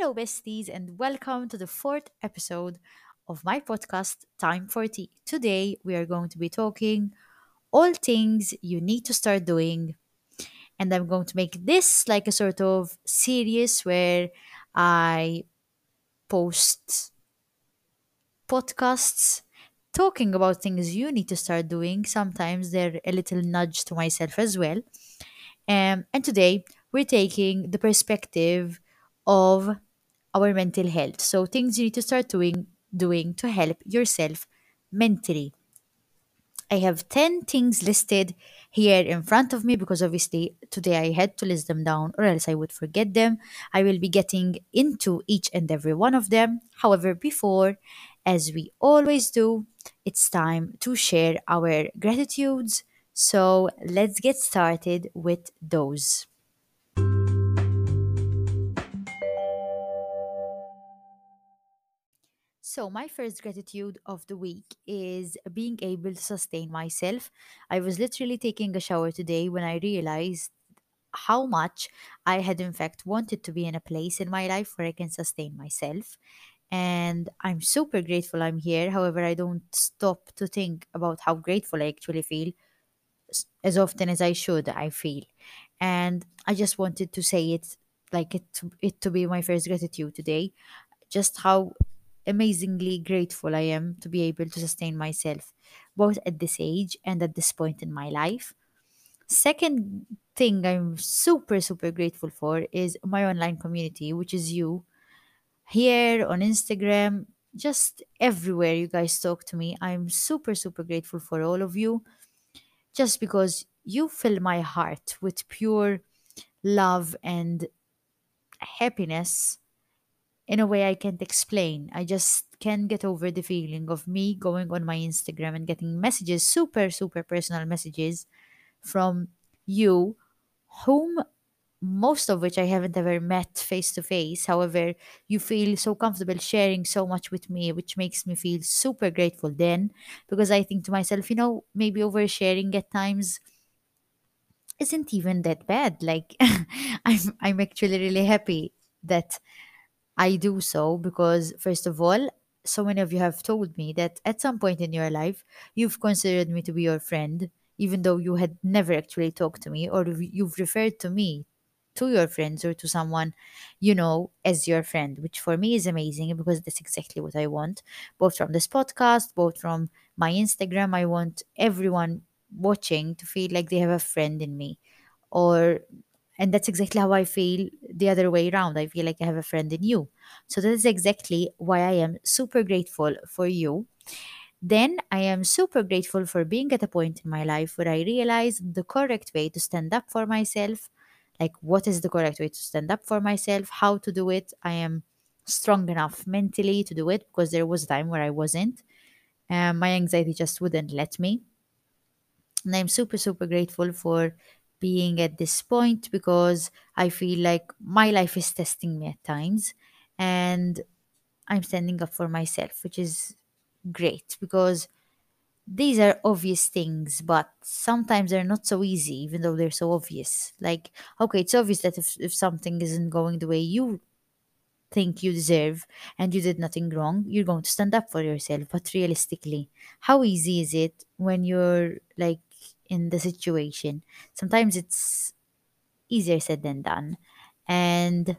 Hello, besties, and welcome to the fourth episode of my podcast, Time for Tea. Today, we are going to be talking all things you need to start doing, and I'm going to make this like a sort of series where I post podcasts talking about things you need to start doing. Sometimes they're a little nudge to myself as well. Um, and today, we're taking the perspective of our mental health. So things you need to start doing doing to help yourself mentally. I have 10 things listed here in front of me because obviously today I had to list them down or else I would forget them. I will be getting into each and every one of them. However, before, as we always do, it's time to share our gratitudes. So let's get started with those. So, my first gratitude of the week is being able to sustain myself. I was literally taking a shower today when I realized how much I had, in fact, wanted to be in a place in my life where I can sustain myself. And I'm super grateful I'm here. However, I don't stop to think about how grateful I actually feel as often as I should, I feel. And I just wanted to say it like it, it to be my first gratitude today just how amazingly grateful I am to be able to sustain myself, both at this age and at this point in my life. Second thing I'm super, super grateful for is my online community, which is you here on Instagram, just everywhere you guys talk to me. I'm super, super grateful for all of you just because you fill my heart with pure love and happiness in a way I can't explain. I just can't get over the feeling of me going on my Instagram and getting messages, super, super personal messages from you, whom most of which I haven't ever met face to face. However, you feel so comfortable sharing so much with me, which makes me feel super grateful then because I think to myself, you know, maybe oversharing at times isn't even that bad. Like I'm I'm actually really happy that I do so because, first of all, so many of you have told me that at some point in your life, you've considered me to be your friend, even though you had never actually talked to me or you've referred to me to your friends or to someone you know as your friend, which for me is amazing because that's exactly what I want, both from this podcast, both from my Instagram. I want everyone watching to feel like they have a friend in me or and that's exactly how I feel the other way around. I feel like I have a friend in you. So that is exactly why I am super grateful for you. Then I am super grateful for being at a point in my life where I realized the correct way to stand up for myself. Like, what is the correct way to stand up for myself? How to do it? I am strong enough mentally to do it because there was a time where I wasn't. Um, my anxiety just wouldn't let me. And I'm super, super grateful for being at this point because I feel like my life is testing me at times and I'm standing up for myself, which is great because these are obvious things, but sometimes they're not so easy, even though they're so obvious. Like, okay, it's obvious that if, if something isn't going the way you think you deserve and you did nothing wrong, you're going to stand up for yourself. But realistically, how easy is it when you're like in the situation? Sometimes it's easier said than done. And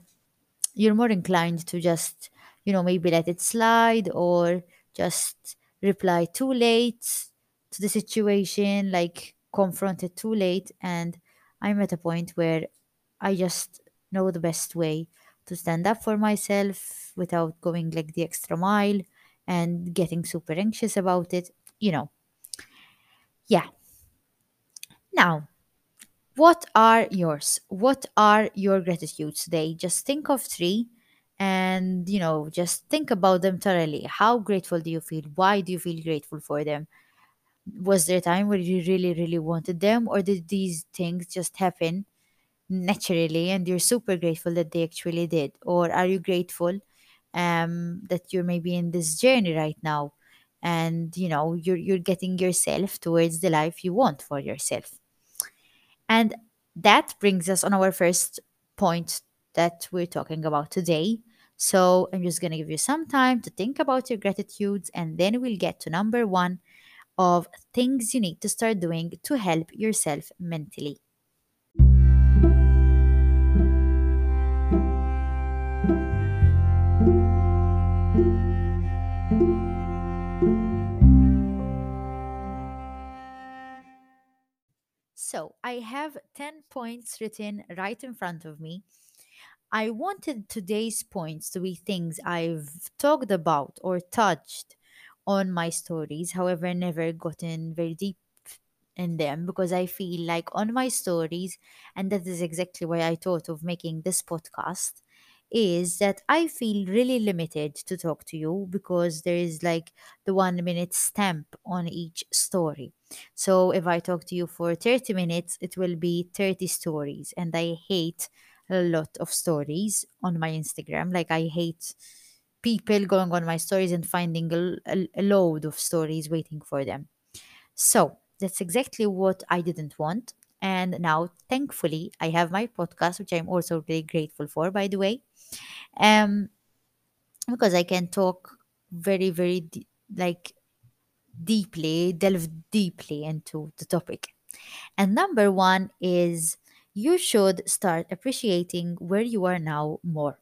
you're more inclined to just, you know, maybe let it slide or just reply too late to the situation, like confront it too late. And I'm at a point where I just know the best way to stand up for myself without going like the extra mile and getting super anxious about it. You know, yeah. Now, What are yours? What are your gratitudes today? Just think of three and, you know, just think about them thoroughly. How grateful do you feel? Why do you feel grateful for them? Was there a time where you really, really wanted them, or did these things just happen naturally and you're super grateful that they actually did? Or are you grateful um, that you're maybe in this journey right now and, you know, you're, you're getting yourself towards the life you want for yourself? And that brings us on our first point that we're talking about today. So I'm just going to give you some time to think about your gratitudes and then we'll get to number one of things you need to start doing to help yourself mentally. So I have 10 points written right in front of me. I wanted today's points to be things I've talked about or touched on my stories, however, never gotten very deep in them because I feel like on my stories, and that is exactly why I thought of making this podcast, is that I feel really limited to talk to you because there is like the one minute stamp on each story. So if I talk to you for 30 minutes, it will be 30 stories, and I hate a lot of stories on my Instagram. Like, I hate people going on my stories and finding a, a, a load of stories waiting for them. So that's exactly what I didn't want. And now, thankfully, I have my podcast, which I'm also really grateful for, by the way, um, because I can talk very, very de- like deeply, delve deeply into the topic. And number one is you should start appreciating where you are now more.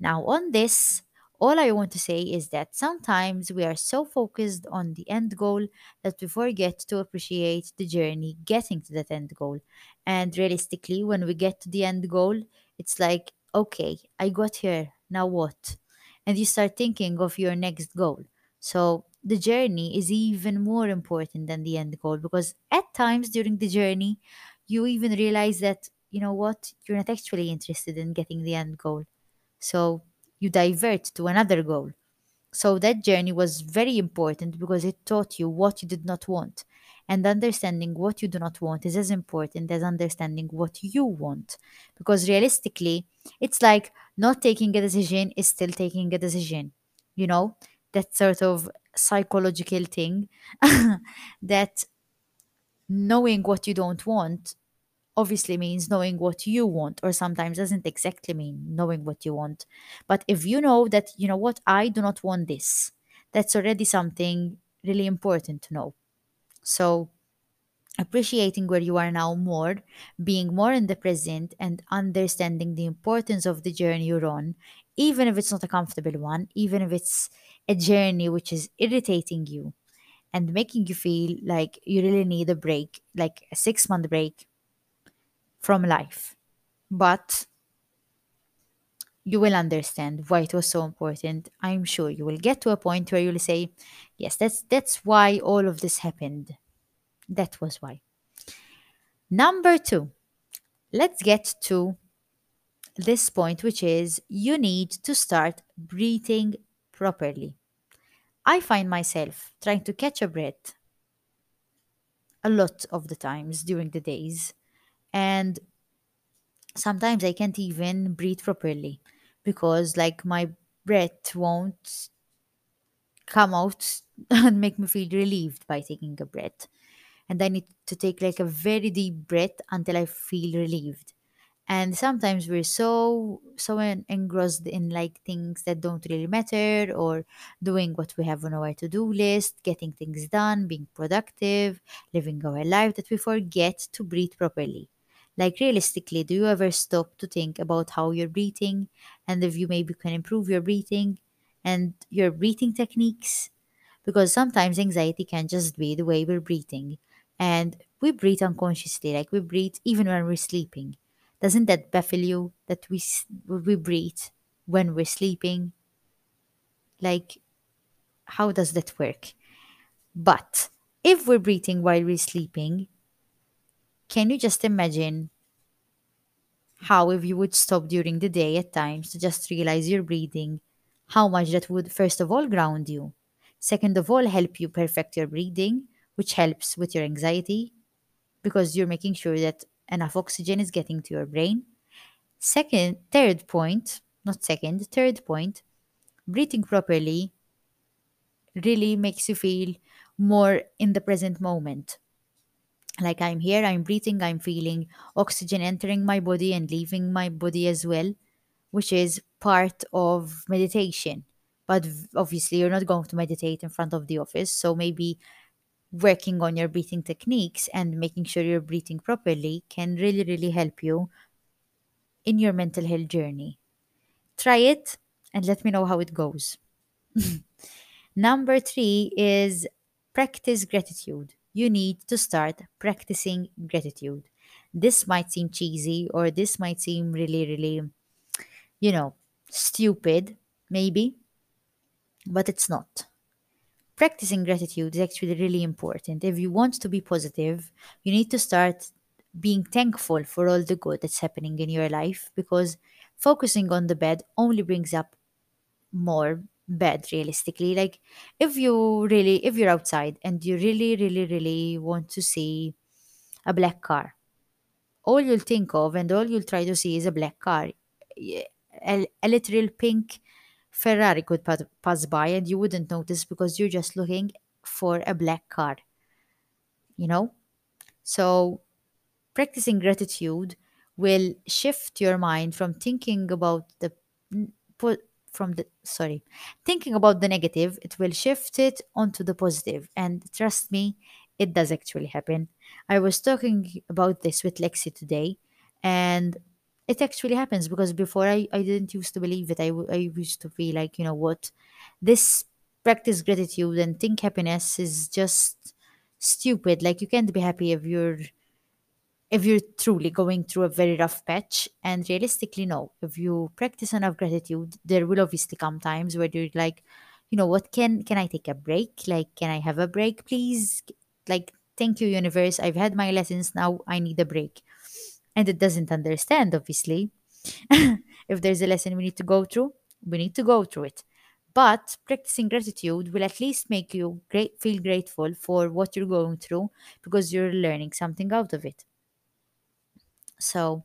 Now, on this, all I want to say is that sometimes we are so focused on the end goal that we forget to appreciate the journey getting to that end goal. And realistically, when we get to the end goal, it's like, okay, I got here, now what? And you start thinking of your next goal. So the journey is even more important than the end goal because at times during the journey, you even realize that, you know what, you're not actually interested in getting the end goal so you divert to another goal. So that journey was very important because it taught you what you did not want. And understanding what you do not want is as important as understanding what you want. Because realistically, it's like not taking a decision is still taking a decision. You know, that sort of psychological thing that knowing what you don't want obviously means knowing what you want or sometimes doesn't exactly mean knowing what you want. But if you know that you know what i do not want this that's already something really important to know. So appreciating where you are now more being more in the present and understanding the importance of the journey you're on even if it's not a comfortable one even if it's a journey which is irritating you and making you feel like you really need a break like a 6 month break from life but you will understand why it was so important. I'm sure you will get to a point where you'll say, yes, that's that's why all of this happened. That was why. Number 2. Let's get to this point which is you need to start breathing properly. I find myself trying to catch a breath a lot of the times during the days and sometimes I can't even breathe properly because like my breath won't come out and make me feel relieved by taking a breath. And I need to take like a very deep breath until I feel relieved. And sometimes we're so so en- engrossed in like things that don't really matter or doing what we have on our to-do list, getting things done, being productive, living our life that we forget to breathe properly. Like realistically, do you ever stop to think about how you're breathing and if you maybe can improve your breathing and your breathing techniques? because sometimes anxiety can just be the way we're breathing. And we breathe unconsciously like we breathe even when we're sleeping. Doesn't that baffle you that we we breathe when we're sleeping? Like how does that work? But if we're breathing while we're sleeping can you just imagine how if you would stop during the day at times to just realize you're breathing how much that would first of all ground you second of all help you perfect your breathing which helps with your anxiety because you're making sure that enough oxygen is getting to your brain. Second third point not second third point breathing properly really makes you feel more in the present moment like i'm here i'm breathing i'm feeling oxygen entering my body and leaving my body as well which is part of meditation. But obviously, you're not going to meditate in front of the office. So maybe working on your breathing techniques and making sure you're breathing properly can really, really help you in your mental health journey. Try it and let me know how it goes. Number three is practice gratitude. You need to start practicing gratitude. This might seem cheesy or this might seem really, really, you know, stupid, maybe, but it's not. Practicing gratitude is actually really important. If you want to be positive, you need to start being thankful for all the good that's happening in your life because focusing on the bad only brings up more bad realistically. Like if you really if you're outside and you really really really want to see a black car all you'll think of and all you'll try to see is a black car. A, a literal pink ferrari could pa- pass by and you wouldn't notice because you're just looking for a black car you know? So practicing gratitude will shift your mind from thinking about the from the sorry thinking about the negative it will shift it onto the positive. And trust me it does actually happen. I was talking about this with lexi today and it actually happens because before i, I didn't used to believe it. I, I used to feel like you know what this practice gratitude and think happiness is just stupid. Like you can't be happy if you're if you're truly going through a very rough patch and realistically no. If you practice enough gratitude there will obviously come times where you're like you know what? Can can i take a break? Like can i have a break? Please like thank you universe. I've had my lessons. Now i need a break. And it doesn't understand obviously. If there's a lesson we need to go through we need to go through it. But practicing gratitude will at least make you great feel grateful for what you're going through because you're learning something out of it so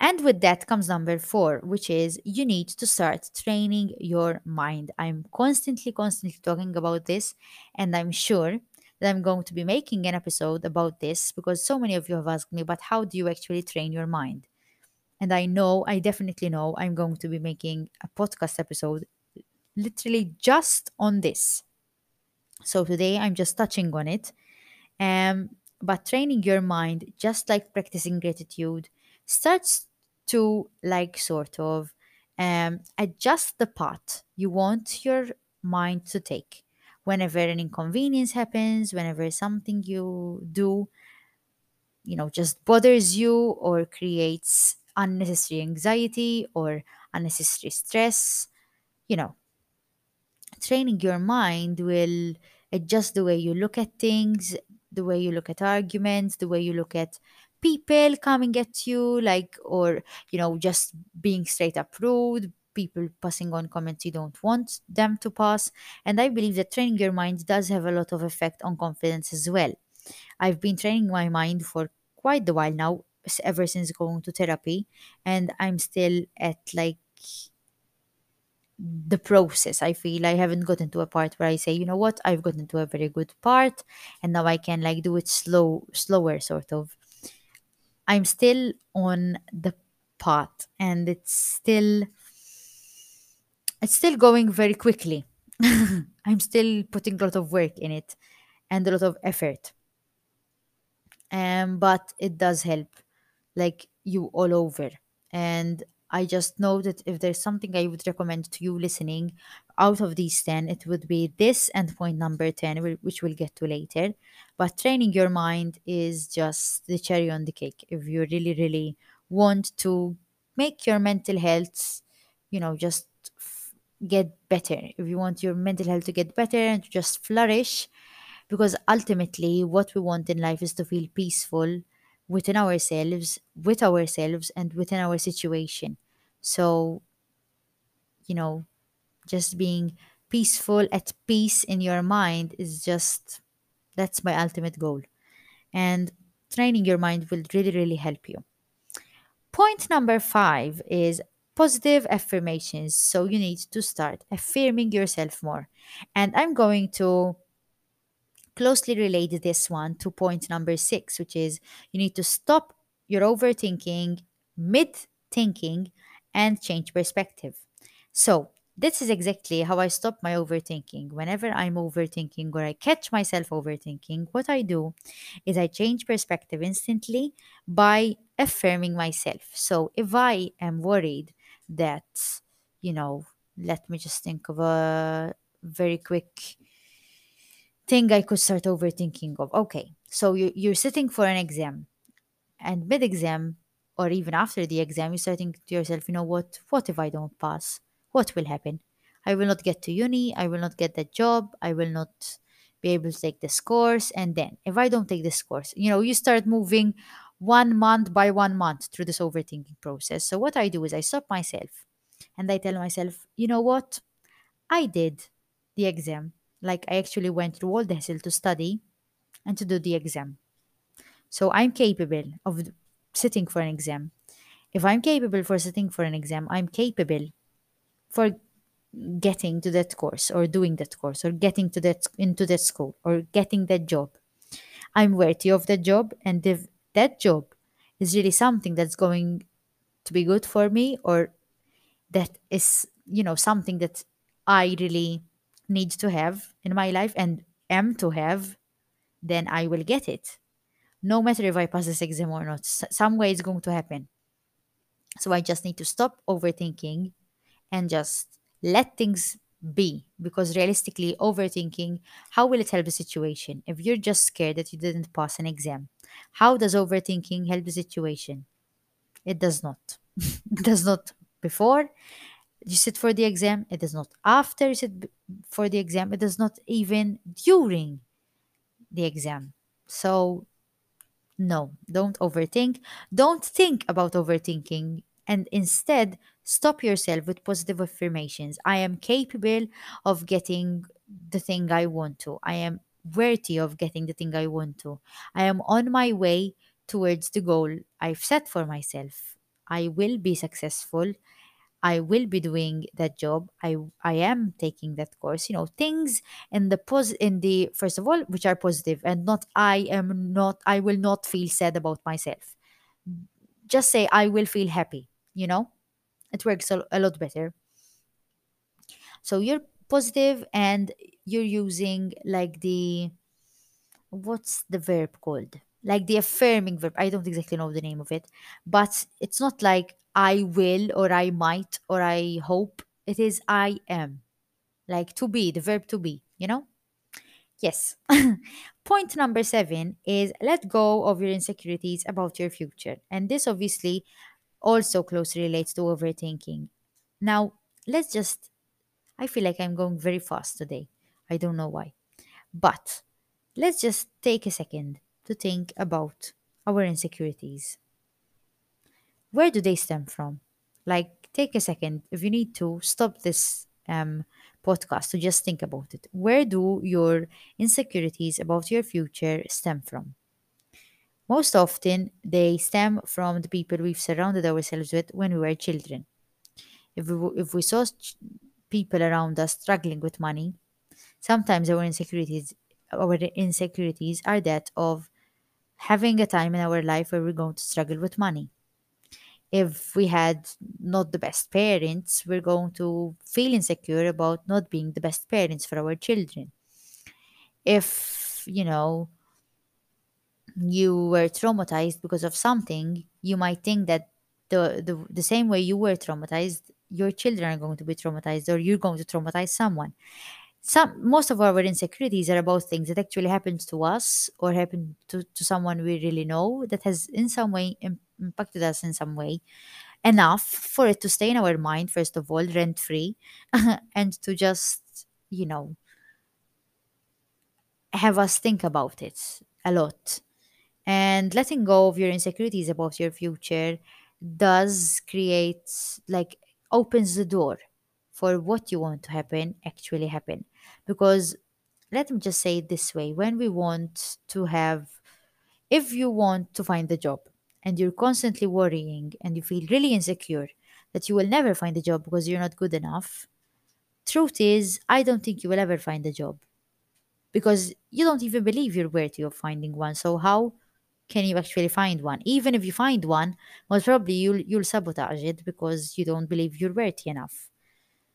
And with that comes number four, which is you need to start training your mind. I'm constantly, constantly talking about this, and I'm sure that I'm going to be making an episode about this because so many of you have asked me, but how do you actually train your mind? And I know, I definitely know, I'm going to be making a podcast episode literally just on this. So today I'm just touching on it um, but training your mind, just like practicing gratitude, starts to like sort of um, adjust the path you want your mind to take. Whenever an inconvenience happens, whenever something you do, you know, just bothers you or creates unnecessary anxiety or unnecessary stress, you know, training your mind will adjust the way you look at things, the way you look at arguments, the way you look at people coming at you, like, or, you know, just being straight up rude, people passing on comments you don't want them to pass. And I believe that training your mind does have a lot of effect on confidence as well. I've been training my mind for quite a while now, ever since going to therapy, and I'm still at like the process. I feel I haven't gotten to a part where I say, you know what, I've gotten to a very good part and now I can like do it slow slower sort of. I'm still on the path and it's still it's still going very quickly. I'm still putting a lot of work in it and a lot of effort. Um, but it does help like you all over. And I just know that if there's something I would recommend to you listening out of these 10, it would be this and point number 10, whi- which we'll get to later. But training your mind is just the cherry on the cake. If you really, really want to make your mental health, you know, just f- get better, if you want your mental health to get better and to just flourish, because ultimately what we want in life is to feel peaceful within ourselves with ourselves and within our situation. So you know just being peaceful at peace in your mind is just that's my ultimate goal. And training your mind will really really help you. Point number 5 is positive affirmations. So you need to start affirming yourself more. And i'm going to closely relate this one to point number six, which is you need to stop your overthinking, mid thinking, and change perspective. So, this is exactly how I stop my overthinking. Whenever I'm overthinking or I catch myself overthinking, what I do is I change perspective instantly by affirming myself. So, if I am worried that, you know, let me just think of a very quick thing I could start overthinking of. Okay, so you, you're sitting for an exam and mid exam or even after the exam, you start thinking to yourself, you know what? What if I don't pass? What will happen? I will not get to uni. I will not get that job. I will not be able to take this course. And then, if I don't take this course, you know, you start moving one month by one month through this overthinking process. So, what I do is I stop myself and I tell myself, you know what? I did the exam. Like, I actually went through all the hassle to study and to do the exam. So I'm capable of sitting for an exam. If I'm capable for sitting for an exam, I'm capable for getting to that course or doing that course or getting to that into that school or getting that job. I'm worthy of that job and if that job is really something that's going to be good for me or that is, you know, something that I really need to have in my life and am to have, then I will get it no matter if I pass this exam or not. Some way it's going to happen. So I just need to stop overthinking and just let things be because realistically overthinking how will it help the situation if you're just scared that you didn't pass an exam how does overthinking help the situation it does not it does not before you sit for the exam it does not after you sit for the exam it does not even during the exam so No, don't overthink. Don't think about overthinking and instead stop yourself with positive affirmations. I am capable of getting the thing I want to. I am worthy of getting the thing I want to. I am on my way towards the goal I've set for myself. I will be successful. I will be doing that job. I I am taking that course. You know, things in the pos in the first of all, which are positive and not I am not I will not feel sad about myself. Just say I will feel happy, you know? It works a, a lot better. So you're positive and you're using like the what's the verb called? Like the affirming verb. I don't exactly know the name of it, but it's not like I will or I might or I hope. It is I am. Like to be, the verb to be, you know? Yes. Point number seven is let go of your insecurities about your future. And this obviously also closely relates to overthinking. Now, let's just, I feel like I'm going very fast today. I don't know why. But let's just take a second to think about our insecurities. Where do they stem from? Like, take a second if you need to stop this um, podcast to just think about it. Where do your insecurities about your future stem from? Most often, they stem from the people we've surrounded ourselves with when we were children. If we, if we saw people around us struggling with money, sometimes our insecurities our insecurities are that of having a time in our life where we're going to struggle with money. If we had not the best parents, we're going to feel insecure about not being the best parents for our children. If, you know, you were traumatized because of something, you might think that the, the, the same way you were traumatized, your children are going to be traumatized or you're going to traumatize someone some most of our insecurities are about things that actually happened to us or happened to, to someone we really know that has in some way im- impacted us in some way enough for it to stay in our mind first of all rent free and to just you know have us think about it a lot. And letting go of your insecurities about your future does create like opens the door for what you want to happen actually happen because let me just say it this way when we want to have if you want to find a job and you're constantly worrying and you feel really insecure that you will never find a job because you're not good enough truth is i don't think you will ever find a job because you don't even believe you're worthy of finding one so how can you actually find one? Even if you find one, most probably you'll you'll sabotage it because you don't believe you're worthy enough.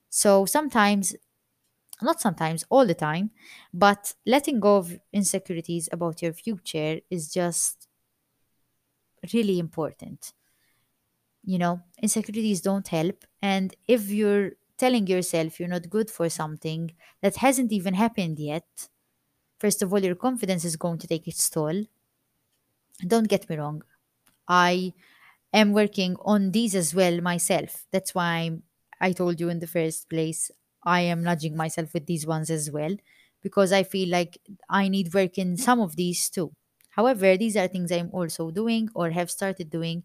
So sometimes, not sometimes, all the time, but letting go of insecurities about your future is just really important. You know, insecurities don't help. And if you're telling yourself you're not good for something that hasn't even happened yet, first of all, your confidence is going to take its toll. Don't get me wrong. I am working on these as well myself. That's why I told you in the first place, I am nudging myself with these ones as well, because I feel like I need work in some of these too. However, these are things I'm also doing or have started doing,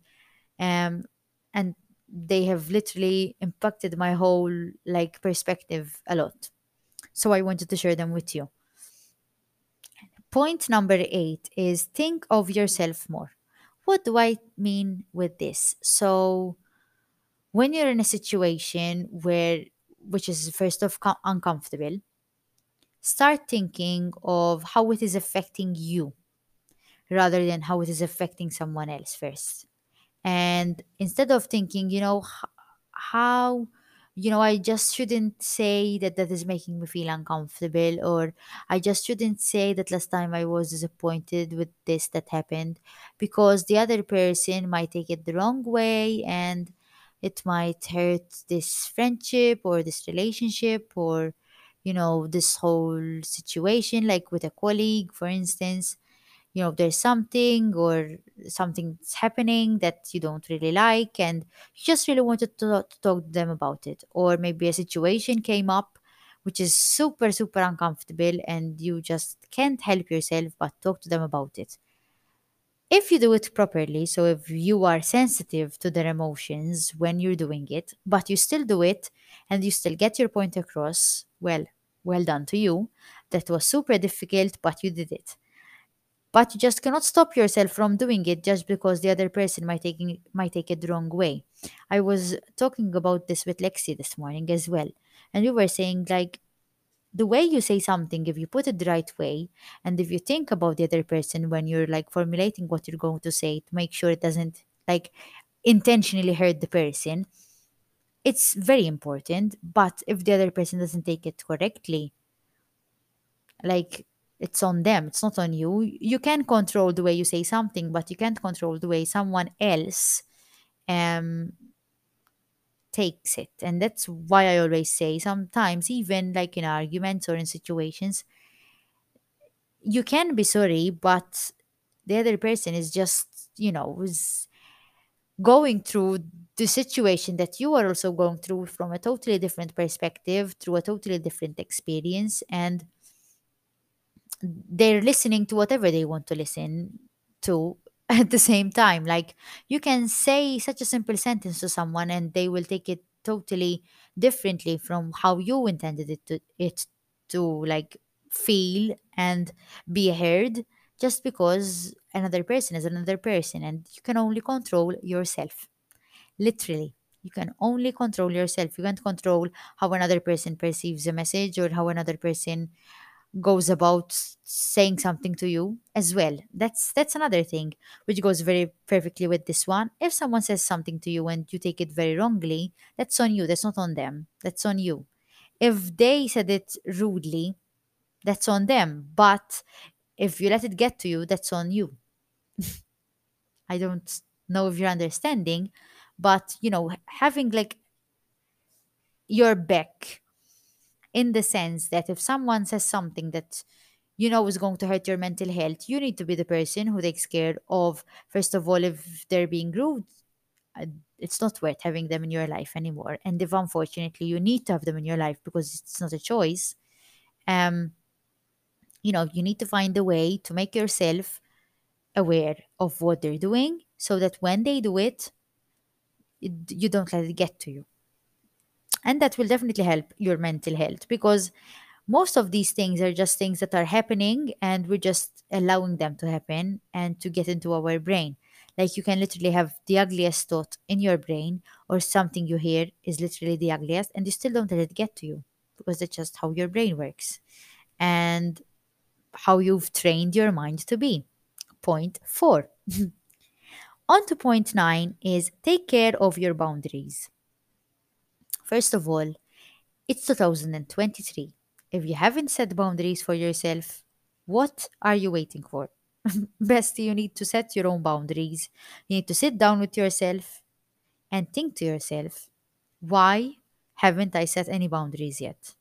um, and they have literally impacted my whole like perspective a lot. So I wanted to share them with you. Point number eight is think of yourself more. What do I mean with this? So when you're in a situation where which is first of co- uncomfortable. Start thinking of how it is affecting you rather than how it is affecting someone else first. And instead of thinking you know how you know i just shouldn't say that that is making me feel uncomfortable or i just shouldn't say that last time i was disappointed with this that happened because the other person might take it the wrong way and it might hurt this friendship or this relationship or you know this whole situation like with a colleague for instance you know there's something or something's happening that you don't really like and you just really wanted to, to talk to them about it. Or maybe a situation came up which is super super uncomfortable and you just can't help yourself but talk to them about it if you do it properly so if you are sensitive to their emotions when you're doing it but you still do it and you still get your point across well well done to you that was super difficult but you did it but you just cannot stop yourself from doing it just because the other person might taking might take it the wrong way. I was talking about this with Lexi this morning as well, and we were saying like the way you say something, if you put it the right way, and if you think about the other person when you're like formulating what you're going to say to make sure it doesn't like intentionally hurt the person, it's very important. But if the other person doesn't take it correctly, like it's on them it's not on you you can control the way you say something but you can't control the way someone else um takes it and that's why i always say sometimes even like in arguments or in situations you can be sorry but the other person is just you know is going through the situation that you are also going through from a totally different perspective through a totally different experience and they're listening to whatever they want to listen to at the same time. Like you can say such a simple sentence to someone and they will take it totally differently from how you intended it to it to like feel and be heard just because another person is another person and you can only control yourself literally you can only control yourself you can't control how another person perceives a message or how another person goes about saying something to you as well. That's that's another thing which goes very perfectly with this one. If someone says something to you and you take it very wrongly that's on you. That's not on them. That's on you. If they said it rudely that's on them. But if you let it get to you that's on you. I don't know if you're understanding but you know having like your back in the sense that if someone says something that you know is going to hurt your mental health, you need to be the person who takes care of, first of all, if they're being rude, uh, it's not worth having them in your life anymore. And if unfortunately you need to have them in your life because it's not a choice, um, you know, you need to find a way to make yourself aware of what they're doing so that when they do it, it you don't let it get to you. And that will definitely help your mental health because most of these things are just things that are happening and we're just allowing them to happen and to get into our brain. Like you can literally have the ugliest thought in your brain or something you hear is literally the ugliest and you still don't let it get to you because that's just how your brain works and how you've trained your mind to be. point four. On to point nine is take care of your boundaries. First of all, it's 2023. If you haven't set boundaries for yourself, what are you waiting for? Best, you need to set your own boundaries. You need to sit down with yourself and think to yourself, why haven't I set any boundaries yet?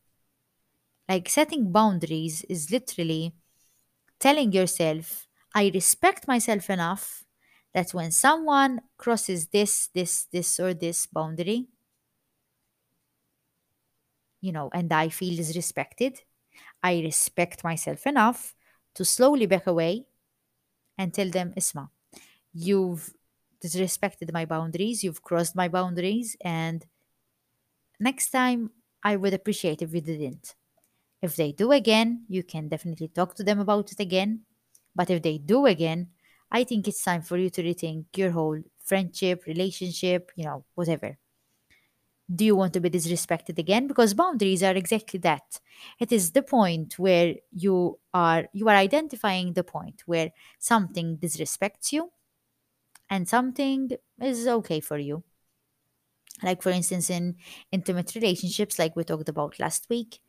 Like setting boundaries is literally telling yourself, I respect myself enough that when someone crosses this, this, this, or this boundary, you know, and I feel disrespected, I respect myself enough to slowly back away and tell them, Isma, you've disrespected my boundaries, you've crossed my boundaries, and next time I would appreciate if you didn't. If they do again, you can definitely talk to them about it again. But if they do again, I think it's time for you to rethink your whole friendship, relationship, you know, whatever. Do you want to be disrespected again? Because boundaries are exactly that. It is the point where you are you are identifying the point where something disrespects you and something is okay for you. Like for instance in intimate relationships like we talked about last week,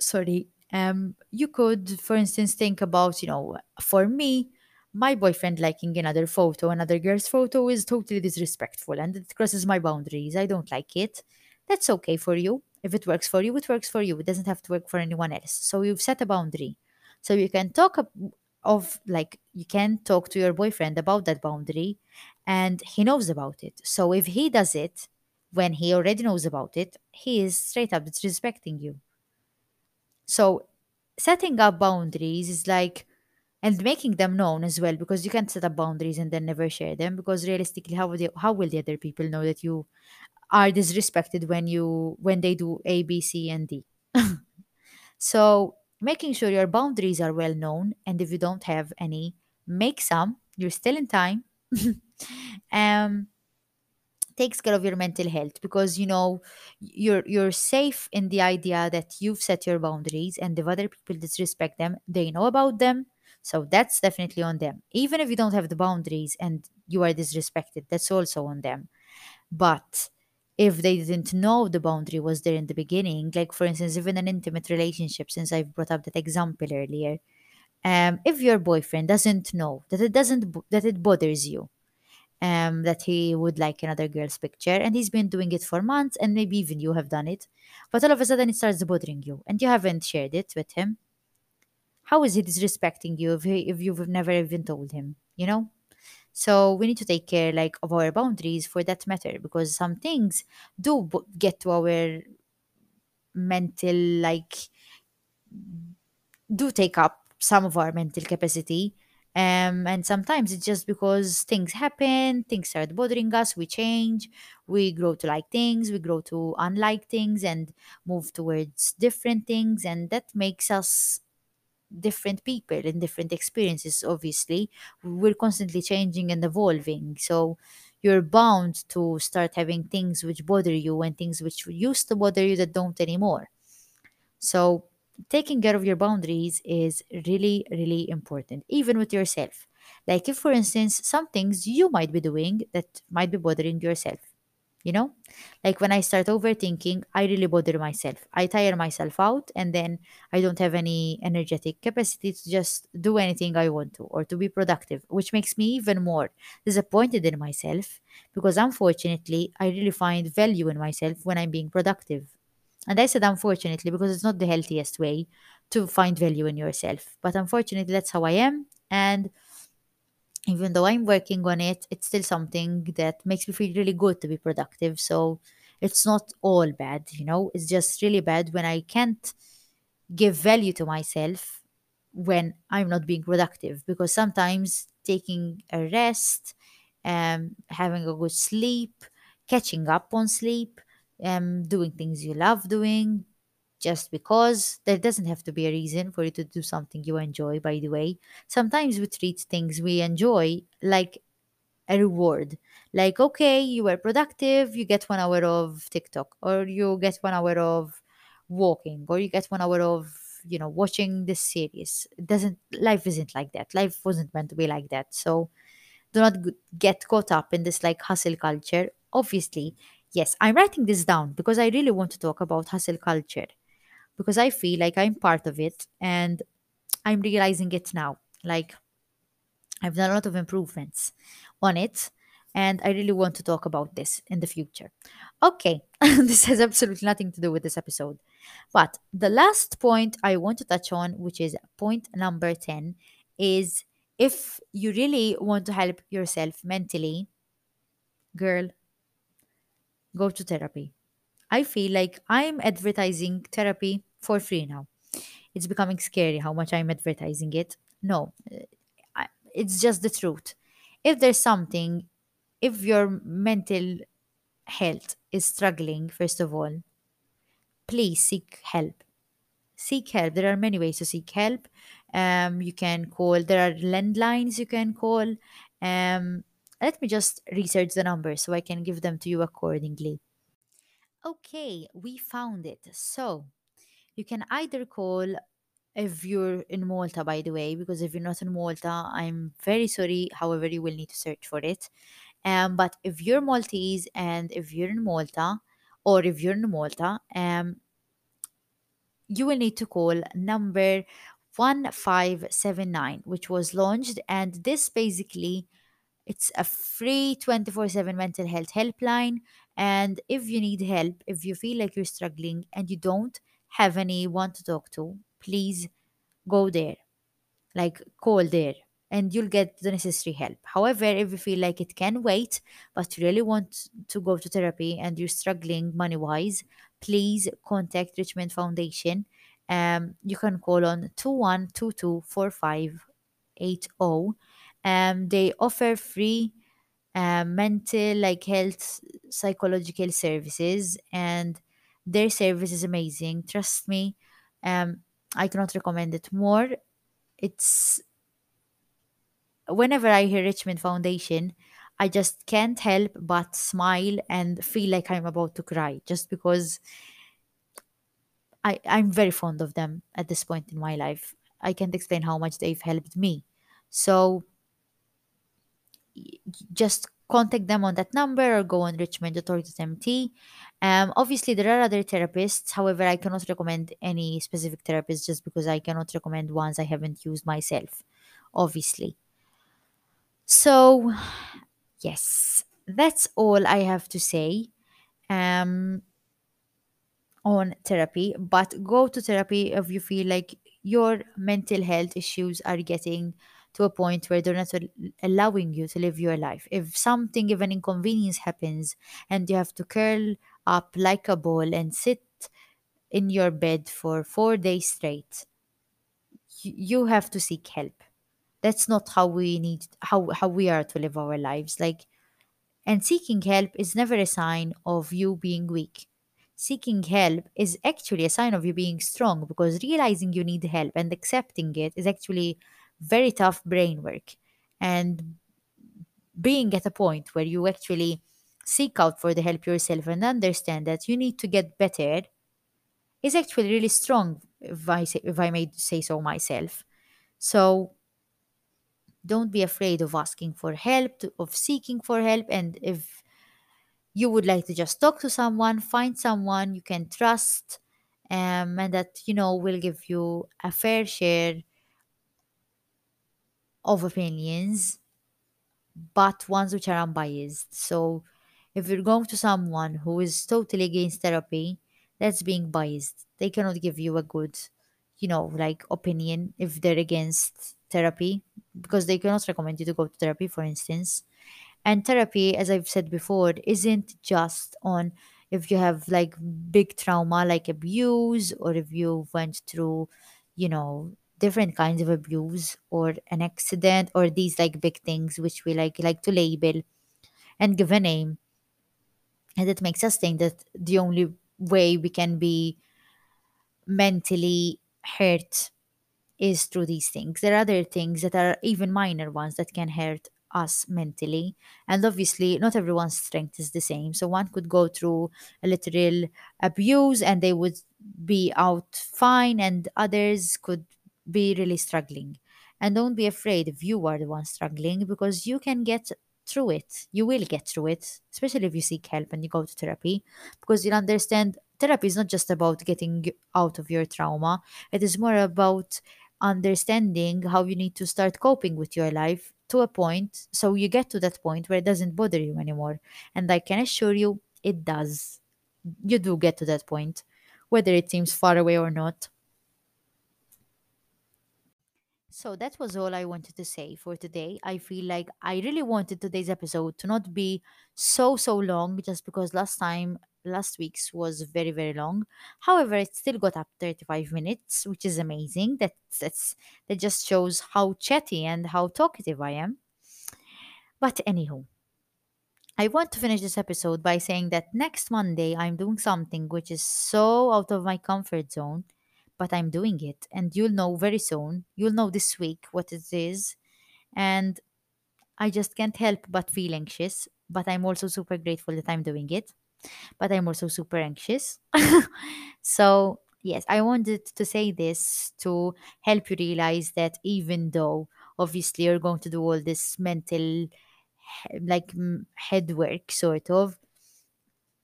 sorry um you could for instance think about you know for me my boyfriend liking another photo another girl's photo is totally disrespectful and it crosses my boundaries. I don't like it. That's okay for you. If it works for you it works for you. It doesn't have to work for anyone else. So you've set a boundary. So you can talk of like you can talk to your boyfriend about that boundary and he knows about it. So if he does it when he already knows about it he is straight up disrespecting you. So setting up boundaries is like and making them known as well because you can't set up boundaries and then never share them because realistically how you, how will the other people know that you are disrespected when you when they do A B C and D. so making sure your boundaries are well known and if you don't have any make some. You're still in time. Um takes care of your mental health because you know you're you're safe in the idea that you've set your boundaries and if other people disrespect them they know about them so that's definitely on them even if you don't have the boundaries and you are disrespected that's also on them but if they didn't know the boundary was there in the beginning like for instance even an intimate relationship since i've brought up that example earlier um if your boyfriend doesn't know that it doesn't that it bothers you um, that he would like another girl's picture, and he's been doing it for months, and maybe even you have done it, but all of a sudden it starts bothering you, and you haven't shared it with him. How is he disrespecting you if he, if you've never even told him? You know. So we need to take care, like, of our boundaries for that matter, because some things do b- get to our mental, like, do take up some of our mental capacity. Um, and sometimes it's just because things happen, things start bothering us, we change, we grow to like things, we grow to unlike things, and move towards different things. And that makes us different people and different experiences, obviously. We're constantly changing and evolving. So you're bound to start having things which bother you and things which used to bother you that don't anymore. So, taking care of your boundaries is really, really important, even with yourself. Like, if, for instance, some things you might be doing that might be bothering yourself, you know? Like, when I start overthinking, I really bother myself. I tire myself out, and then I don't have any energetic capacity to just do anything I want to or to be productive, which makes me even more disappointed in myself because, unfortunately, I really find value in myself when I'm being productive and I said unfortunately because it's not the healthiest way to find value in yourself. But unfortunately, that's how I am. And even though I'm working on it, it's still something that makes me feel really good to be productive. So it's not all bad, you know, it's just really bad when I can't give value to myself when I'm not being productive because sometimes taking a rest, um, having a good sleep, catching up on sleep, um, doing things you love doing just because there doesn't have to be a reason for you to do something you enjoy, by the way. Sometimes we treat things we enjoy like a reward. Like, okay, you were productive, you get one hour of TikTok, or you get one hour of walking, or you get one hour of you know watching this series. It doesn't life isn't like that. Life wasn't meant to be like that. So do not get caught up in this like hustle culture. Obviously yes i'm writing this down because i really want to talk about hustle culture because i feel like i'm part of it and i'm realizing it now like I've done a lot of improvements on it, and I really want to talk about this in the future. Okay, this has absolutely nothing to do with this episode. But the last point I want to touch on, which is point number 10, is if you really want to help yourself mentally, girl, go to therapy. I feel like I'm advertising therapy for free now. It's becoming scary how much I'm advertising it. No, it's just the truth. If there's something, if your mental health is struggling, first of all, please seek help. Seek help. There are many ways to seek help. Um, you can call, there are landlines you can call. Um, let me just research the numbers so I can give them to you accordingly. Okay, we found it. So you can either call if you're in Malta, by the way, because if you're not in Malta, I'm very sorry. However, you will need to search for it. Um, but if you're Maltese and if you're in Malta, or if you're in Malta, um, you will need to call number 1579, which was launched. And this basically, it's a free 24-7 mental health helpline. And if you need help, if you feel like you're struggling and you don't have anyone to talk to, please go there like call there and you'll get the necessary help. However, if you feel like it can wait, but you really want to go to therapy and you're struggling money wise, please contact Richmond Foundation. Um, you can call on 21224580. Um, they offer free um, mental like health psychological services and their service is amazing. Trust me. Um, I cannot recommend it more. It's whenever I hear Richmond Foundation, I just can't help but smile and feel like I'm about to cry just because I, I'm very fond of them at this point in my life. I can't explain how much they've helped me. So just contact them on that number or go on richmond.org.mt. Um, obviously, there are other therapists. However, I cannot recommend any specific therapist just because I cannot recommend ones I haven't used myself, obviously. So, yes, that's all I have to say um, on therapy. But go to therapy if you feel like your mental health issues are getting to a point where they're not allowing you to live your life. If something, if an inconvenience happens and you have to curl up like a ball and sit in your bed for four days straight, you, have to seek help. That's not how we need how how we are to live our lives. Like And seeking help is never a sign of you being weak. Seeking help is actually a sign of you being strong because realizing you need help and accepting it is actually very tough brain work. And being at a point where you actually seek out for the help yourself and understand that you need to get better is actually really strong, if I, say, if I may say so myself. So don't be afraid of asking for help, to, of seeking for help, and if you would like to just talk to someone, find someone you can trust, um, and that you know will give you a fair share of opinions, but ones which are unbiased. So, if you're going to someone who is totally against therapy, that's being biased. They cannot give you a good, you know, like opinion if they're against therapy because they cannot recommend you to go to therapy, for instance and therapy, as I've said before, isn't just on if you have like big trauma like abuse or if you went through, you know, different kinds of abuse or an accident or these like big things which we like like to label and give a name. And it makes us think that the only way we can be mentally hurt is through these things. There are other things that are even minor ones that can hurt us mentally. And obviously, not everyone's strength is the same. So one could go through a literal abuse and they would be out fine and others could be really struggling. And don't be afraid if you are the one struggling because you can get through it. You will get through it, especially if you seek help and you go to therapy because you'll understand therapy is not just about getting out of your trauma, it is more about understanding how you need to start coping with your life to a point so you get to that point where it doesn't bother you anymore. And I can assure you, it does. You do get to that point whether it seems far away or not. So that was all I wanted to say for today. I feel like I really wanted today's episode to not be so so long just because last time last week's was very very long. However, it still got up 35 minutes, which is amazing. That's that's that just shows how chatty and how talkative I am. But anywho, I want to finish this episode by saying that next Monday I'm doing something which is so out of my comfort zone, but I'm doing it. And you'll know very soon. You'll know this week what it is. And I just can't help but feel anxious. But I'm also super grateful that I'm doing it. But I'm also super anxious. so, yes, I wanted to say this to help you realize that even though obviously you're going to do all this mental like head work sort of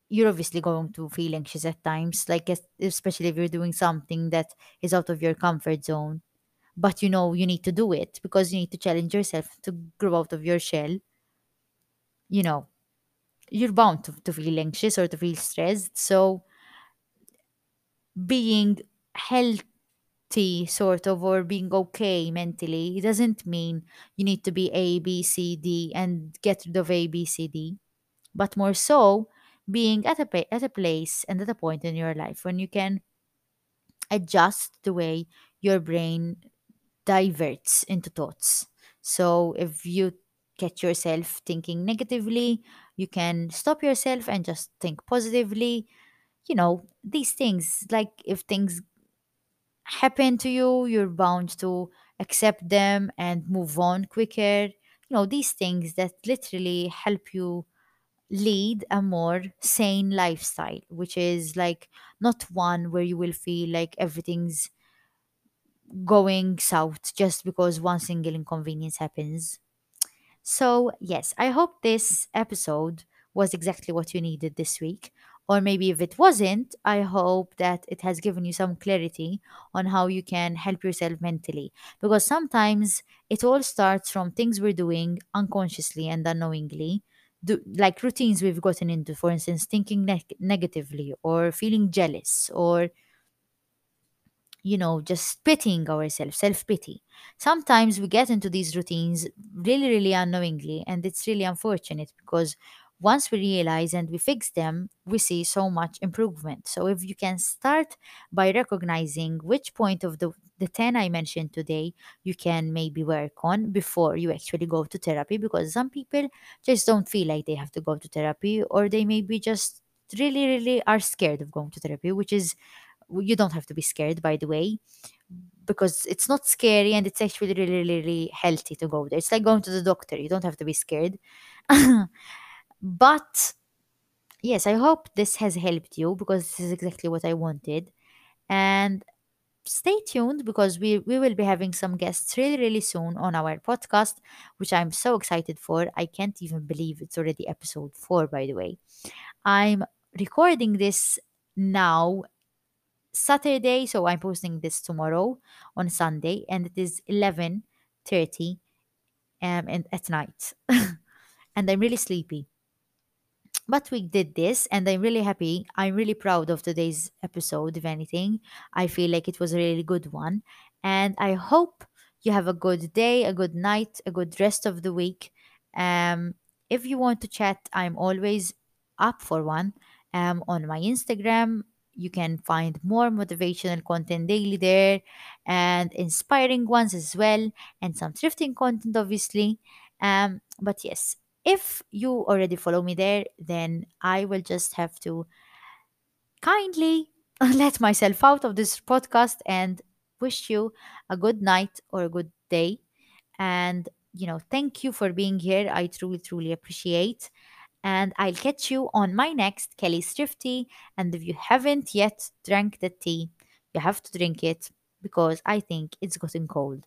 you're obviously going to feel anxious at times like es- especially if you're doing something that is out of your comfort zone. But you know you need to do it because you need to challenge yourself to grow out of your shell. You know you're bound to, to feel anxious or to feel stressed. So being healthy sort of or being okay mentally it doesn't mean you need to be a b c d and get rid of a b c d. But more so being at a at a place and at a point in your life when you can adjust the way your brain diverts into thoughts. So if you catch yourself thinking negatively, you can stop yourself and just think positively. You know, these things, like if things happen to you, you're bound to accept them and move on quicker. You know, these things that literally help you lead a more sane lifestyle, which is like not one where you will feel like everything's going south just because one single inconvenience happens. So, yes, I hope this episode was exactly what you needed this week. Or maybe if it wasn't, I hope that it has given you some clarity on how you can help yourself mentally. Because sometimes it all starts from things we're doing unconsciously and unknowingly. Do, like routines we've gotten into, for instance, thinking neg- negatively or feeling jealous or you know, just pitying ourselves, self pity. Sometimes we get into these routines really, really unknowingly, and it's really unfortunate because once we realize and we fix them, we see so much improvement. So, if you can start by recognizing which point of the the 10 I mentioned today you can maybe work on before you actually go to therapy because some people just don't feel like they have to go to therapy or they maybe just really really are scared of going to therapy which is you don't have to be scared by the way because it's not scary and it's actually really really really healthy to go there. It's like going to the doctor you don't have to be scared. But yes i hope this has helped you because this is exactly what i wanted. And stay tuned because we, we will be having some guests really really soon on our podcast which i'm so excited for. I can't even believe it's already episode 4 by the way. I'm recording this now Saturday, so I'm posting this tomorrow on Sunday, and it is eleven thirty um and at night, and I'm really sleepy. But we did this, and I'm really happy. I'm really proud of today's episode. If anything, I feel like it was a really good one, and I hope you have a good day, a good night, a good rest of the week. Um, if you want to chat, I'm always up for one. Um, on my Instagram, you can find more motivational content daily there, and inspiring ones as well, and some thrifting content, obviously. Um, but yes, if you already follow me there, then I will just have to kindly let myself out of this podcast and wish you a good night or a good day. And, you know, thank you for being here. I truly, truly appreciate. And I'll catch you on my next Kelly's Thrifty. And if you haven't yet drank the tea, you have to drink it because I think it's gotten cold.